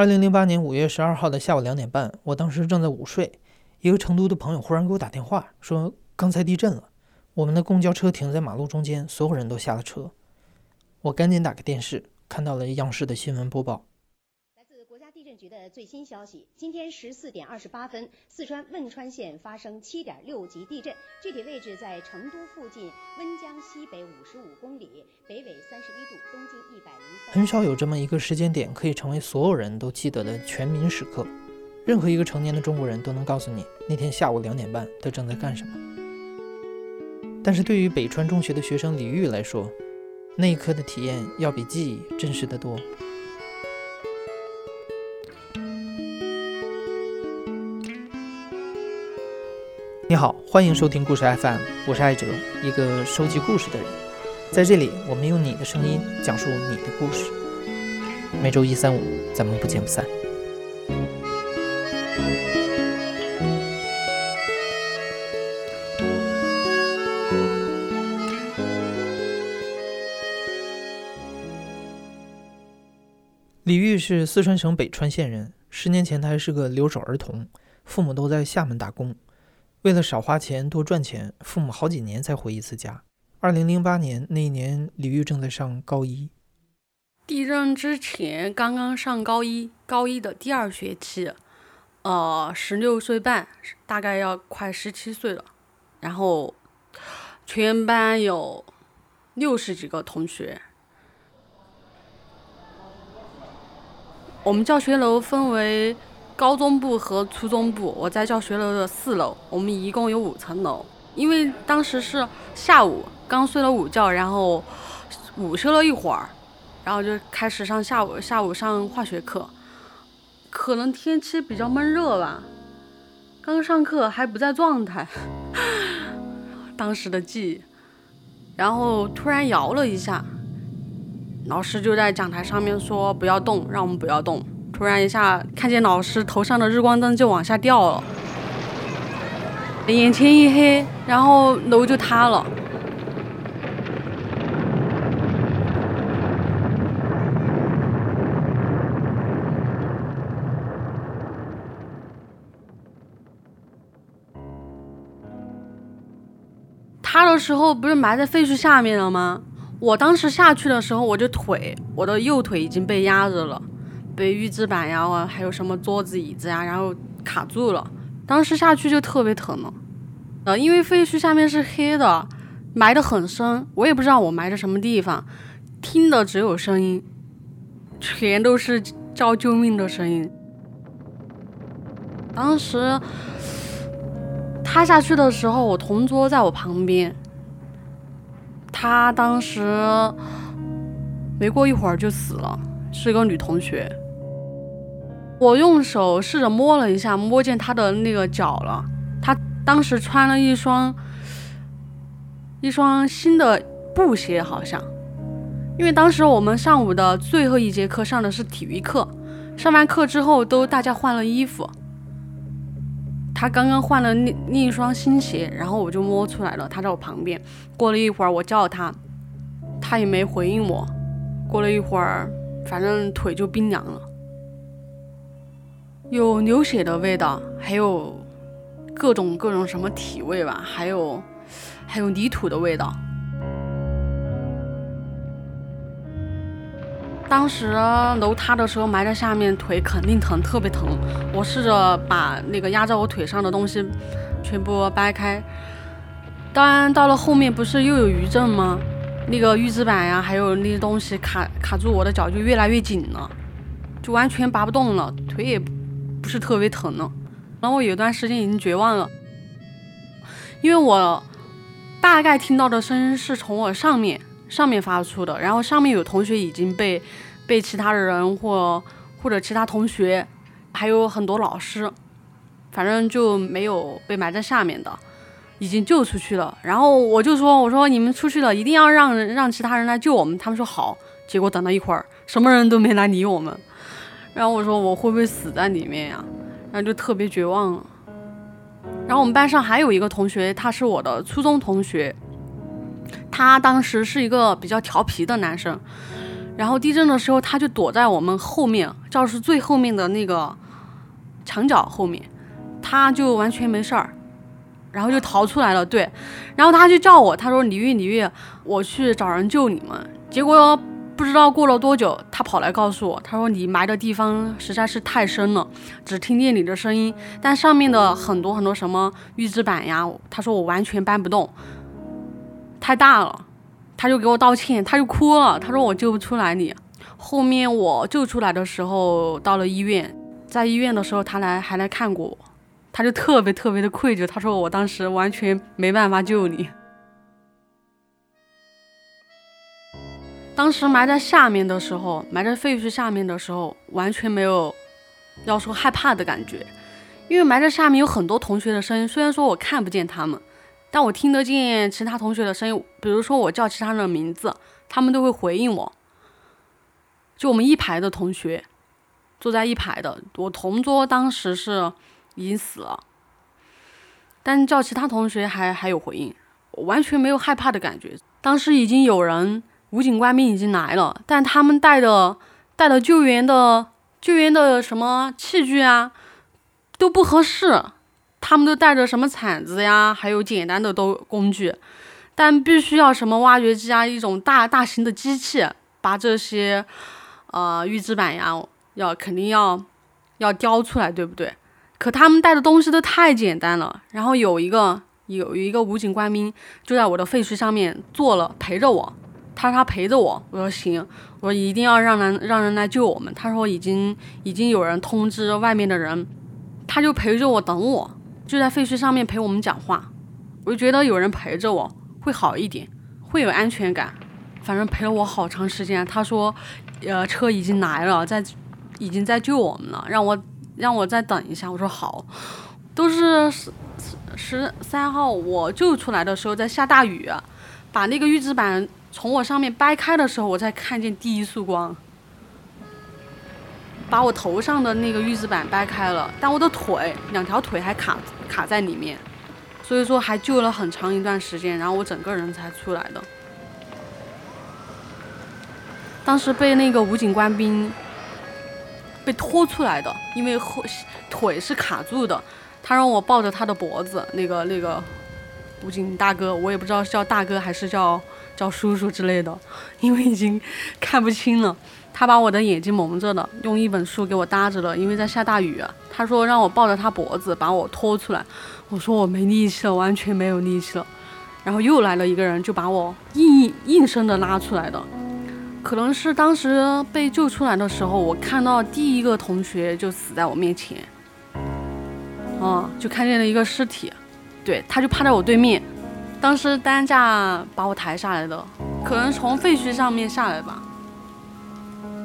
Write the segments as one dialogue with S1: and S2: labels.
S1: 二零零八年五月十二号的下午两点半，我当时正在午睡，一个成都的朋友忽然给我打电话，说刚才地震了，我们的公交车停在马路中间，所有人都下了车。我赶紧打开电视，看到了央视的新闻播报。
S2: 局的最新消息，今天十四点二十八分，四川汶川县发生七点六级地震，具体位置在成都附近温江西北五十五公里，北纬三十一度，东经一百零。
S1: 很少有这么一个时间点可以成为所有人都记得的全民时刻，任何一个成年的中国人都能告诉你那天下午两点半他正在干什么。但是对于北川中学的学生李玉来说，那一刻的体验要比记忆真实的多。你好，欢迎收听故事 FM，我是艾哲，一个收集故事的人。在这里，我们用你的声音讲述你的故事。每周一、三、五，咱们不见不散。李玉是四川省北川县人，十年前他还是个留守儿童，父母都在厦门打工。为了少花钱多赚钱，父母好几年才回一次家。二零零八年那一年，李玉正在上高一。
S3: 地震之前刚刚上高一，高一的第二学期，呃，十六岁半，大概要快十七岁了。然后全班有六十几个同学。我们教学楼分为。高中部和初中部，我在教学楼的四楼。我们一共有五层楼。因为当时是下午，刚睡了午觉，然后午休了一会儿，然后就开始上下午下午上化学课。可能天气比较闷热吧，刚上课还不在状态。当时的记忆，然后突然摇了一下，老师就在讲台上面说不要动，让我们不要动。突然一下，看见老师头上的日光灯就往下掉了，眼前一黑，然后楼就塌了。塌的时候不是埋在废墟下面了吗？我当时下去的时候，我的腿，我的右腿已经被压着了。被预制板呀，还有什么桌子椅子呀，然后卡住了。当时下去就特别疼了，呃，因为废墟下面是黑的，埋得很深，我也不知道我埋在什么地方，听的只有声音，全都是叫救命的声音。当时塌下去的时候，我同桌在我旁边，他当时没过一会儿就死了，是一个女同学。我用手试着摸了一下，摸见她的那个脚了。她当时穿了一双一双新的布鞋，好像。因为当时我们上午的最后一节课上的是体育课，上完课之后都大家换了衣服。他刚刚换了另另一双新鞋，然后我就摸出来了，他在我旁边。过了一会儿，我叫他，他也没回应我。过了一会儿，反正腿就冰凉了。有流血的味道，还有各种各种什么体味吧，还有还有泥土的味道。当时楼塌的时候埋在下面，腿肯定疼，特别疼。我试着把那个压在我腿上的东西全部掰开，当然到了后面不是又有余震吗？那个预制板呀，还有那些东西卡卡住我的脚，就越来越紧了，就完全拔不动了，腿也。不是特别疼了，然后我有段时间已经绝望了，因为我大概听到的声音是从我上面上面发出的，然后上面有同学已经被被其他的人或或者其他同学，还有很多老师，反正就没有被埋在下面的，已经救出去了。然后我就说，我说你们出去了，一定要让让其他人来救我们。他们说好。结果等了一会儿，什么人都没来理我们。然后我说我会不会死在里面呀？然后就特别绝望了。然后我们班上还有一个同学，他是我的初中同学，他当时是一个比较调皮的男生。然后地震的时候，他就躲在我们后面教室最后面的那个墙角后面，他就完全没事儿，然后就逃出来了。对，然后他就叫我，他说李玉李玉，我去找人救你们。结果不知道过了多久，他跑来告诉我，他说你埋的地方实在是太深了，只听见你的声音，但上面的很多很多什么预制板呀，他说我完全搬不动，太大了。他就给我道歉，他就哭了。他说我救不出来你。后面我救出来的时候到了医院，在医院的时候他来还来看过我，他就特别特别的愧疚。他说我当时完全没办法救你。当时埋在下面的时候，埋在废墟下面的时候，完全没有要说害怕的感觉，因为埋在下面有很多同学的声音，虽然说我看不见他们。但我听得见其他同学的声音，比如说我叫其他人的名字，他们都会回应我。就我们一排的同学，坐在一排的，我同桌当时是已经死了，但叫其他同学还还有回应，完全没有害怕的感觉。当时已经有人，武警官兵已经来了，但他们带的带的救援的救援的什么器具啊，都不合适。他们都带着什么铲子呀，还有简单的都工具，但必须要什么挖掘机啊，一种大大型的机器，把这些呃预制板呀，要肯定要要雕出来，对不对？可他们带的东西都太简单了。然后有一个有一个武警官兵就在我的废墟上面坐了，陪着我。他说他陪着我，我说行，我说一定要让人让人来救我们。他说已经已经有人通知外面的人，他就陪着我等我。就在废墟上面陪我们讲话，我就觉得有人陪着我会好一点，会有安全感。反正陪了我好长时间。他说，呃，车已经来了，在已经在救我们了，让我让我再等一下。我说好。都是十十三号我救出来的时候在下大雨，把那个预制板从我上面掰开的时候，我才看见第一束光。把我头上的那个预制板掰开了，但我的腿两条腿还卡卡在里面，所以说还救了很长一段时间，然后我整个人才出来的。当时被那个武警官兵被拖出来的，因为后腿是卡住的，他让我抱着他的脖子，那个那个武警大哥，我也不知道是叫大哥还是叫叫叔叔之类的，因为已经看不清了。他把我的眼睛蒙着的，用一本书给我搭着的，因为在下大雨。他说让我抱着他脖子把我拖出来，我说我没力气了，完全没有力气了。然后又来了一个人，就把我硬硬生的拉出来的。可能是当时被救出来的时候，我看到第一个同学就死在我面前，啊，就看见了一个尸体，对，他就趴在我对面。当时担架把我抬下来的，可能从废墟上面下来吧。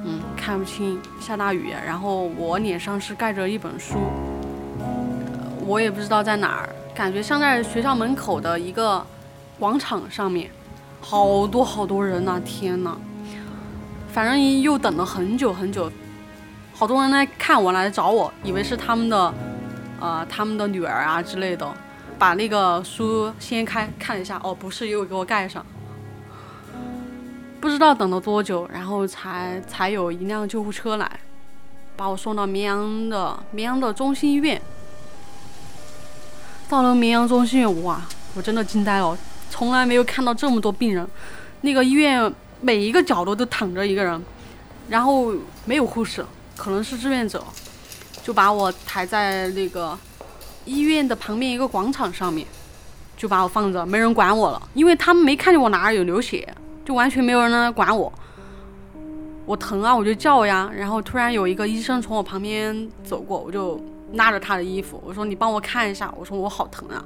S3: 嗯，看不清，下大雨，然后我脸上是盖着一本书，我也不知道在哪儿，感觉像在学校门口的一个广场上面，好多好多人呐，天呐，反正又等了很久很久，好多人来看我来找我，以为是他们的，呃，他们的女儿啊之类的，把那个书掀开看一下，哦，不是，又给我盖上。不知道等了多久，然后才才有一辆救护车来，把我送到绵阳的绵阳的中心医院。到了绵阳中心医院，哇，我真的惊呆了，从来没有看到这么多病人。那个医院每一个角落都躺着一个人，然后没有护士，可能是志愿者，就把我抬在那个医院的旁边一个广场上面，就把我放着，没人管我了，因为他们没看见我哪儿有流血。就完全没有人来管我，我疼啊，我就叫呀。然后突然有一个医生从我旁边走过，我就拉着他的衣服，我说：“你帮我看一下。”我说：“我好疼啊。”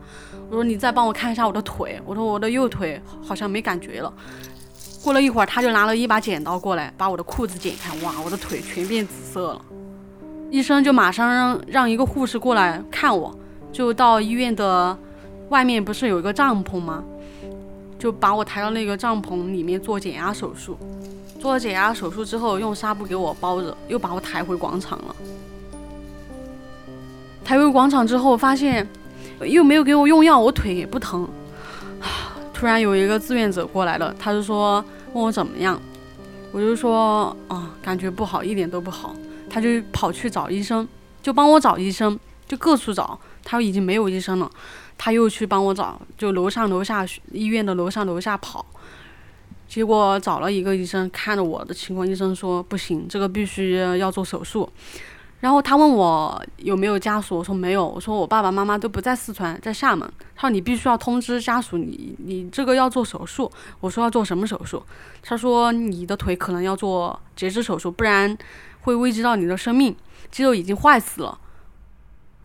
S3: 我说：“你再帮我看一下我的腿。”我说：“我的右腿好像没感觉了。”过了一会儿，他就拿了一把剪刀过来，把我的裤子剪开。哇，我的腿全变紫色了。医生就马上让让一个护士过来看我，就到医院的外面不是有一个帐篷吗？就把我抬到那个帐篷里面做减压手术，做了减压手术之后，用纱布给我包着，又把我抬回广场了。抬回广场之后，发现又没有给我用药，我腿也不疼。突然有一个志愿者过来了，他就说问我怎么样，我就说啊，感觉不好，一点都不好。他就跑去找医生，就帮我找医生，就各处找，他已经没有医生了，他又去帮我找，就楼上楼下医院的楼上楼下跑，结果找了一个医生，看着我的情况，医生说不行，这个必须要做手术。然后他问我有没有家属，我说没有，我说我爸爸妈妈都不在四川，在厦门。他说你必须要通知家属，你你这个要做手术。我说要做什么手术？他说你的腿可能要做截肢手术，不然会危及到你的生命，肌肉已经坏死了。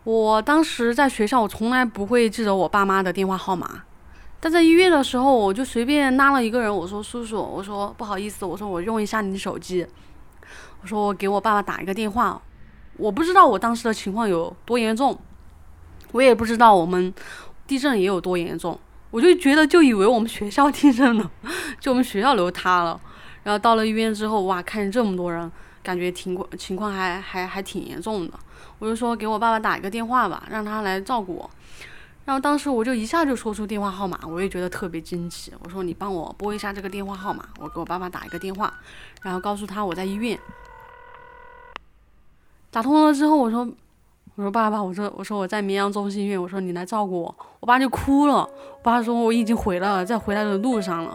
S3: 我当时在学校，我从来不会记得我爸妈的电话号码，但在医院的时候，我就随便拉了一个人，我说叔叔，我说不好意思，我说我用一下你手机，我说我给我爸爸打一个电话。我不知道我当时的情况有多严重，我也不知道我们地震也有多严重，我就觉得就以为我们学校地震了，就我们学校楼塌了。然后到了医院之后，哇，看见这么多人，感觉情况情况还还还挺严重的。我就说给我爸爸打一个电话吧，让他来照顾我。然后当时我就一下就说出电话号码，我也觉得特别惊奇。我说你帮我拨一下这个电话号码，我给我爸爸打一个电话，然后告诉他我在医院。打通了之后，我说：“我说爸爸，我说我说我在绵阳中心医院，我说你来照顾我。”我爸就哭了。我爸说：“我已经回来了，在回来的路上了。”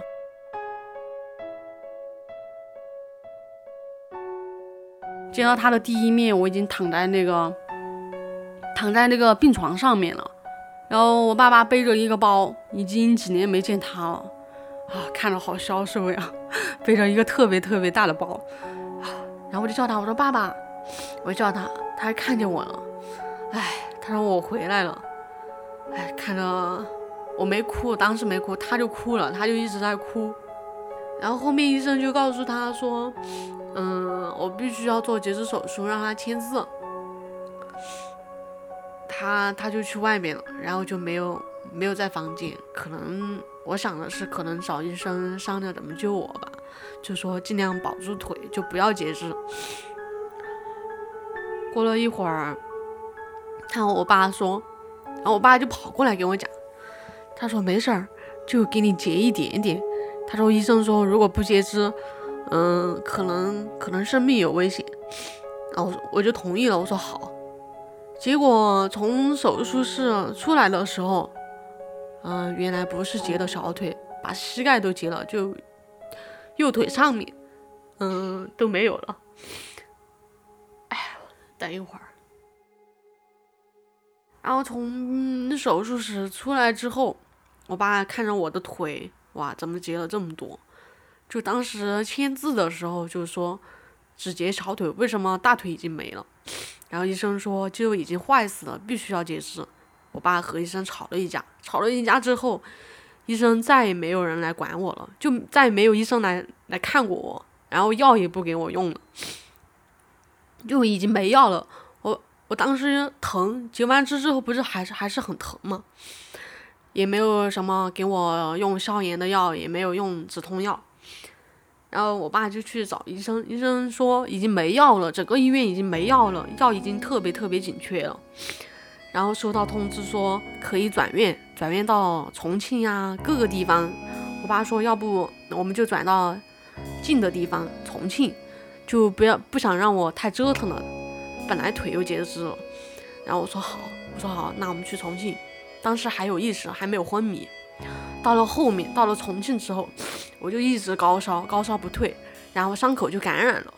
S3: 见到他的第一面，我已经躺在那个躺在那个病床上面了。然后我爸爸背着一个包，已经几年没见他了啊，看着好消瘦呀，背着一个特别特别大的包啊。然后我就叫他，我说爸爸。我叫他，他还看见我了，哎，他说我回来了，哎，看着我没哭，当时没哭，他就哭了，他就一直在哭，然后后面医生就告诉他说，嗯，我必须要做截肢手术，让他签字，他他就去外面了，然后就没有没有在房间，可能我想的是可能找医生商量怎么救我吧，就说尽量保住腿，就不要截肢。过了一会儿，然后我爸说，然后我爸就跑过来跟我讲，他说没事儿，就给你截一点点。他说医生说如果不截肢，嗯，可能可能生命有危险。然后我就同意了，我说好。结果从手术室出来的时候，嗯，原来不是截的小腿，把膝盖都截了，就右腿上面，嗯，都没有了。等一会儿，然后从手术室出来之后，我爸看着我的腿，哇，怎么截了这么多？就当时签字的时候就说只截小腿，为什么大腿已经没了？然后医生说肌肉已经坏死了，必须要截肢。我爸和医生吵了一架，吵了一架之后，医生再也没有人来管我了，就再也没有医生来来看过我，然后药也不给我用了。就已经没药了，我我当时疼，截完肢之后不是还是还是很疼吗？也没有什么给我用消炎的药，也没有用止痛药，然后我爸就去找医生，医生说已经没药了，整个医院已经没药了，药已经特别特别紧缺了。然后收到通知说可以转院，转院到重庆呀各个地方。我爸说要不我们就转到近的地方，重庆。就不要不想让我太折腾了，本来腿又截肢了，然后我说好，我说好，那我们去重庆。当时还有意识，还没有昏迷。到了后面，到了重庆之后，我就一直高烧，高烧不退，然后伤口就感染了。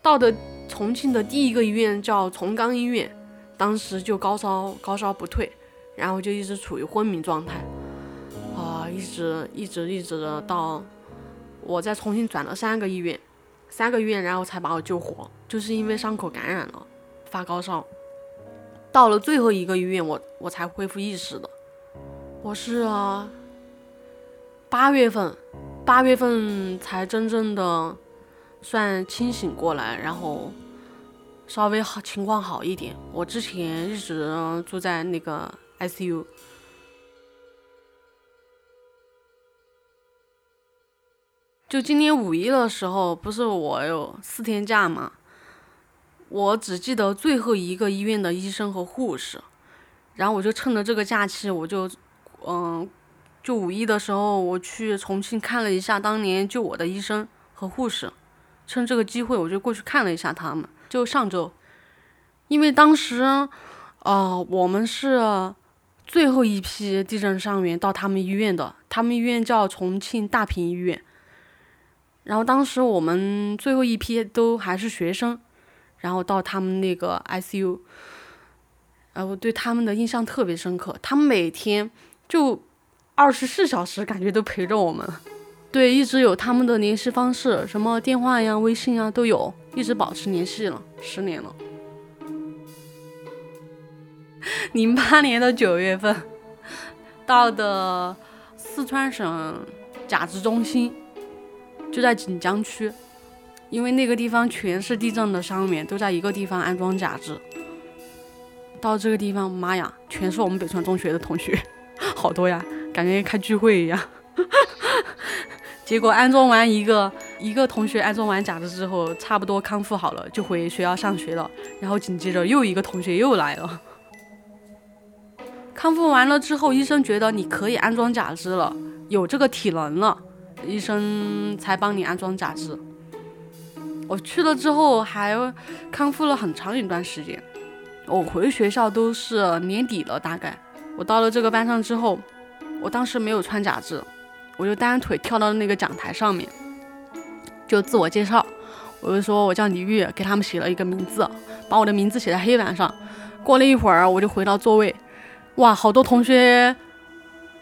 S3: 到的重庆的第一个医院叫重钢医院，当时就高烧，高烧不退，然后就一直处于昏迷状态，啊，一直一直一直的到我在重庆转了三个医院。三个月，然后才把我救活，就是因为伤口感染了，发高烧。到了最后一个医院，我我才恢复意识的。我是啊八月份，八月份才真正的算清醒过来，然后稍微好情况好一点。我之前一直住在那个 ICU。就今年五一的时候，不是我有四天假吗？我只记得最后一个医院的医生和护士，然后我就趁着这个假期，我就，嗯，就五一的时候，我去重庆看了一下当年救我的医生和护士。趁这个机会，我就过去看了一下他们。就上周，因为当时，呃，我们是最后一批地震伤员到他们医院的，他们医院叫重庆大坪医院。然后当时我们最后一批都还是学生，然后到他们那个 ICU，呃，我对他们的印象特别深刻。他们每天就二十四小时，感觉都陪着我们。对，一直有他们的联系方式，什么电话呀、微信啊都有，一直保持联系了十年了。零八年的九月份，到的四川省甲支中心。就在锦江区，因为那个地方全是地震的伤员，都在一个地方安装假肢。到这个地方，妈呀，全是我们北川中学的同学，好多呀，感觉开聚会一样。结果安装完一个，一个同学安装完假肢之后，差不多康复好了，就回学校上学了。然后紧接着又一个同学又来了。康复完了之后，医生觉得你可以安装假肢了，有这个体能了。医生才帮你安装假肢。我去了之后还康复了很长一段时间。我回学校都是年底了，大概我到了这个班上之后，我当时没有穿假肢，我就单腿跳到那个讲台上面，就自我介绍，我就说我叫李玉，给他们写了一个名字，把我的名字写在黑板上。过了一会儿，我就回到座位，哇，好多同学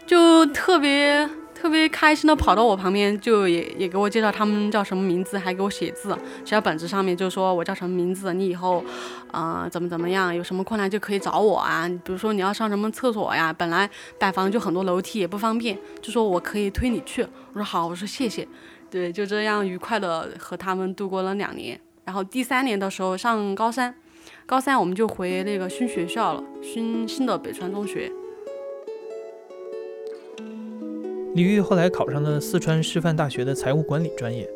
S3: 就特别。特别开心的跑到我旁边，就也也给我介绍他们叫什么名字，还给我写字，写在本子上面，就说我叫什么名字，你以后，啊怎么怎么样，有什么困难就可以找我啊。比如说你要上什么厕所呀，本来板房就很多楼梯也不方便，就说我可以推你去。我说好，我说谢谢。对，就这样愉快的和他们度过了两年。然后第三年的时候上高三，高三我们就回那个新学校了，新新的北川中学。
S1: 李玉后来考上了四川师范大学的财务管理专业，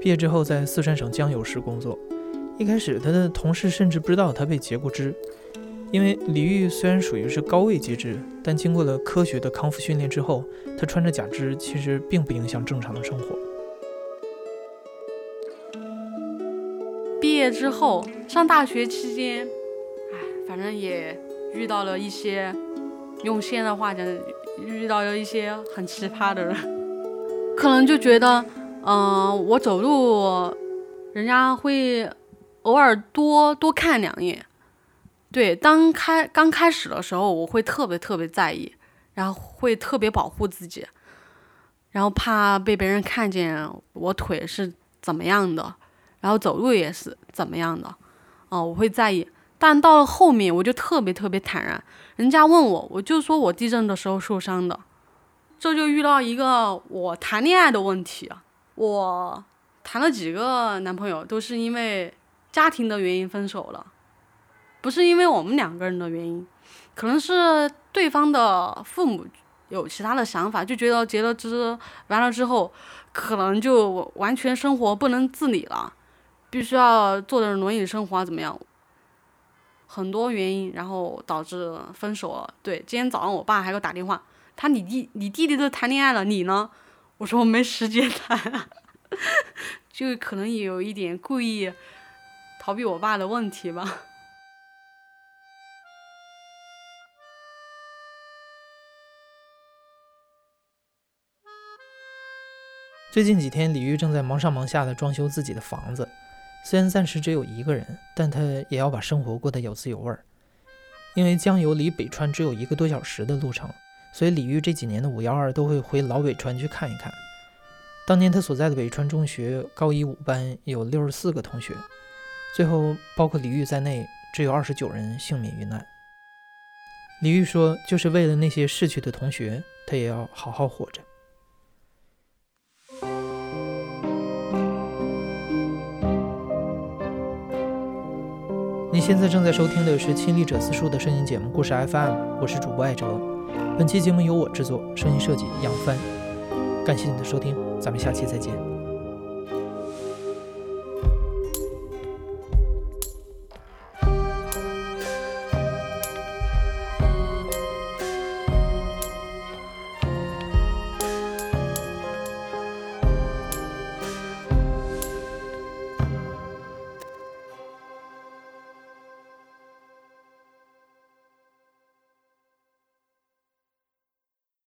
S1: 毕业之后在四川省江油市工作。一开始，他的同事甚至不知道他被截过肢，因为李玉虽然属于是高位截肢，但经过了科学的康复训练之后，他穿着假肢其实并不影响正常的生活。
S3: 毕业之后上大学期间，哎，反正也遇到了一些，用现在话讲。遇到了一些很奇葩的人，可能就觉得，嗯，我走路，人家会偶尔多多看两眼。对，当开刚开始的时候，我会特别特别在意，然后会特别保护自己，然后怕被别人看见我腿是怎么样的，然后走路也是怎么样的，哦，我会在意。但到了后面，我就特别特别坦然。人家问我，我就说我地震的时候受伤的。这就遇到一个我谈恋爱的问题啊。我谈了几个男朋友，都是因为家庭的原因分手了，不是因为我们两个人的原因，可能是对方的父母有其他的想法，就觉得结了之完了之后，可能就完全生活不能自理了，必须要坐着轮椅生活怎么样？很多原因，然后导致分手了。对，今天早上我爸还给我打电话，他你弟你弟弟都谈恋爱了，你呢？我说我没时间谈，就可能也有一点故意逃避我爸的问题吧。
S1: 最近几天，李玉正在忙上忙下的装修自己的房子。虽然暂时只有一个人，但他也要把生活过得有滋有味儿。因为江油离北川只有一个多小时的路程，所以李玉这几年的五幺二都会回老北川去看一看。当年他所在的北川中学高一五班有六十四个同学，最后包括李玉在内，只有二十九人幸免于难。李玉说：“就是为了那些逝去的同学，他也要好好活着。”你现在正在收听的是《亲历者自述》的声音节目《故事 FM》，我是主播艾哲。本期节目由我制作，声音设计杨帆。感谢你的收听，咱们下期再见。